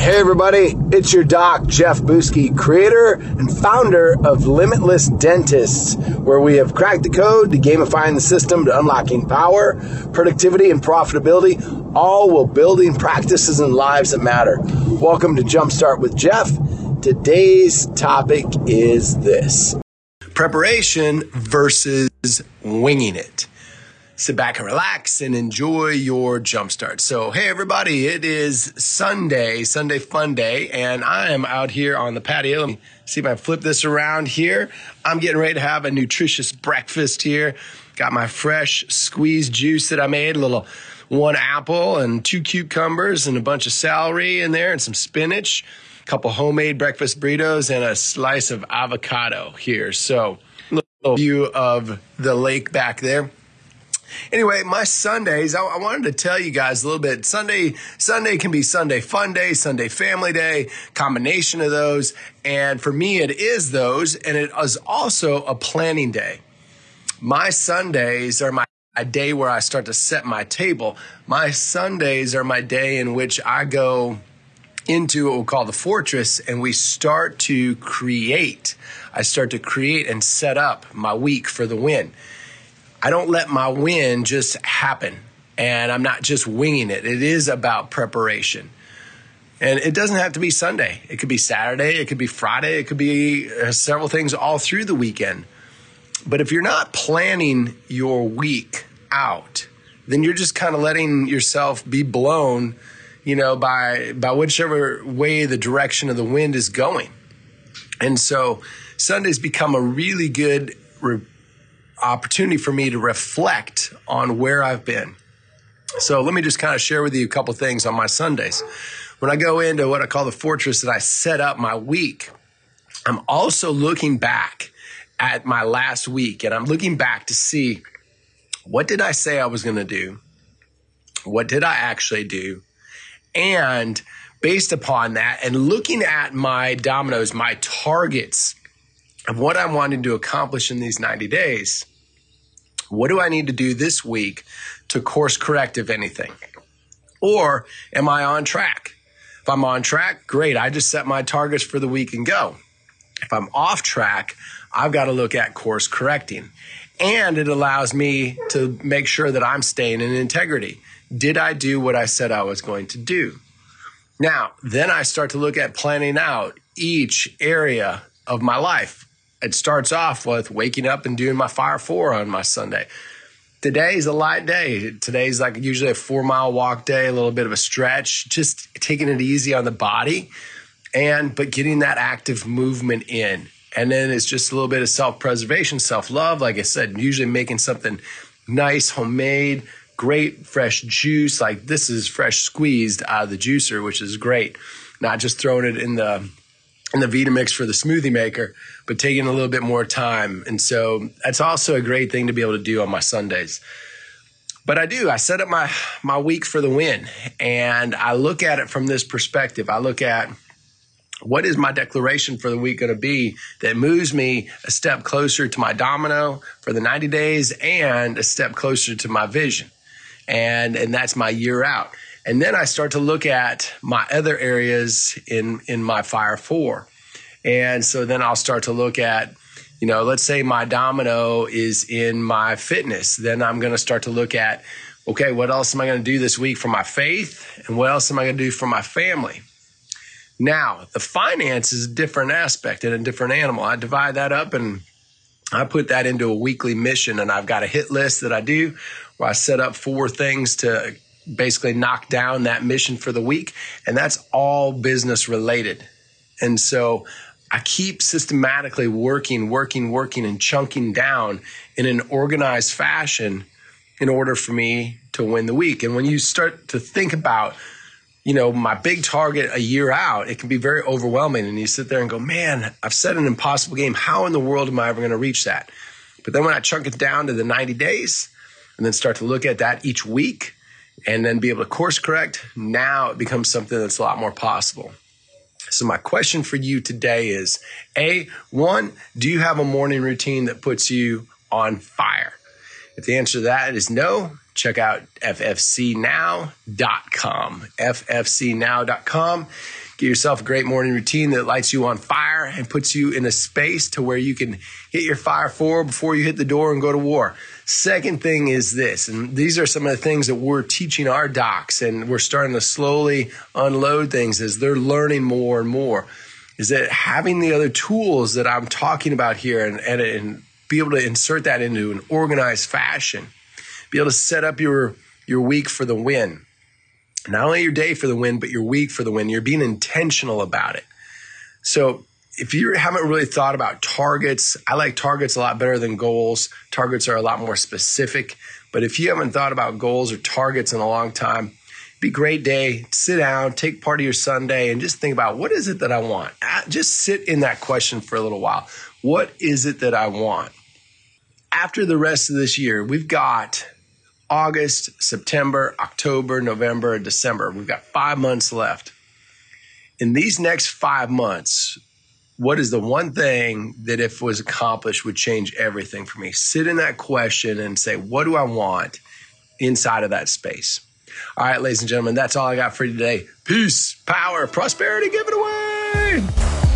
Hey, everybody, it's your doc, Jeff Buske, creator and founder of Limitless Dentists, where we have cracked the code to gamifying the system to unlocking power, productivity, and profitability, all while building practices and lives that matter. Welcome to Jumpstart with Jeff. Today's topic is this preparation versus winging it sit back and relax and enjoy your jumpstart. So, hey everybody, it is Sunday, Sunday fun day, and I am out here on the patio. Let me see if I flip this around here. I'm getting ready to have a nutritious breakfast here. Got my fresh squeezed juice that I made, a little one apple and two cucumbers and a bunch of celery in there and some spinach, a couple homemade breakfast burritos and a slice of avocado here. So, little view of the lake back there. Anyway, my Sundays, I, I, wanted to tell you guys a little bit. Sunday, Sunday can be Sunday fun day, Sunday family day, combination of those. And for me, it is those. And it is also a planning day. My Sundays are my a day where I start to set my table. My Sundays are my day in which I go into what we'll call the fortress and we start to create. I start to create and set up my week for the win. I don't let my win just happen and I'm not just winging it. It is about preparation. And it doesn't have to be Sunday. It could be Saturday, it could be Friday, it could be uh, several things all through the weekend. But if you're not planning your week out, then you're just kind of letting yourself be blown, you know, by by whichever way the direction of the wind is going. And so Sundays become a really good re- opportunity for me to reflect on where I've been. So let me just kind of share with you a couple things on my Sundays. When I go into what I call the fortress that I set up my week, I'm also looking back at my last week and I'm looking back to see what did I say I was going to do? What did I actually do? And based upon that and looking at my dominoes, my targets of what I'm wanting to accomplish in these 90 days, what do I need to do this week to course correct, if anything? Or am I on track? If I'm on track, great. I just set my targets for the week and go. If I'm off track, I've got to look at course correcting. And it allows me to make sure that I'm staying in integrity. Did I do what I said I was going to do? Now, then I start to look at planning out each area of my life it starts off with waking up and doing my fire four on my Sunday. Today's a light day. Today's like usually a four mile walk day, a little bit of a stretch, just taking it easy on the body and but getting that active movement in. And then it's just a little bit of self preservation, self love. Like I said, usually making something nice, homemade, great fresh juice. Like this is fresh squeezed out of the juicer, which is great. Not just throwing it in the in the Vitamix for the smoothie maker, but taking a little bit more time. And so that's also a great thing to be able to do on my Sundays. But I do, I set up my my week for the win and I look at it from this perspective. I look at what is my declaration for the week going to be that moves me a step closer to my domino for the 90 days and a step closer to my vision. And and that's my year out. And then I start to look at my other areas in, in my Fire 4. And so then I'll start to look at, you know, let's say my domino is in my fitness. Then I'm going to start to look at, okay, what else am I going to do this week for my faith? And what else am I going to do for my family? Now, the finance is a different aspect and a different animal. I divide that up and I put that into a weekly mission and I've got a hit list that I do where I set up four things to basically knock down that mission for the week. And that's all business related. And so I keep systematically working, working, working, and chunking down in an organized fashion in order for me to win the week. And when you start to think about, you know, my big target a year out, it can be very overwhelming. And you sit there and go, man, I've set an impossible game. How in the world am I ever going to reach that? But then when I chunk it down to the 90 days and then start to look at that each week, and then be able to course correct, now it becomes something that's a lot more possible. So my question for you today is A, one, do you have a morning routine that puts you on fire? If the answer to that is no, check out ffcnow.com. ffcnow.com. Get yourself a great morning routine that lights you on fire and puts you in a space to where you can hit your fire forward before you hit the door and go to war. Second thing is this, and these are some of the things that we're teaching our docs, and we're starting to slowly unload things as they're learning more and more. Is that having the other tools that I'm talking about here and, and, and be able to insert that into an organized fashion, be able to set up your your week for the win not only your day for the win, but your week for the win. You're being intentional about it. So if you haven't really thought about targets, I like targets a lot better than goals. Targets are a lot more specific. But if you haven't thought about goals or targets in a long time, be a great day. Sit down, take part of your Sunday, and just think about what is it that I want. Just sit in that question for a little while. What is it that I want? After the rest of this year, we've got August, September, October, November, December. We've got five months left. In these next five months, what is the one thing that, if was accomplished, would change everything for me? Sit in that question and say, what do I want inside of that space? All right, ladies and gentlemen, that's all I got for you today. Peace, power, prosperity, give it away.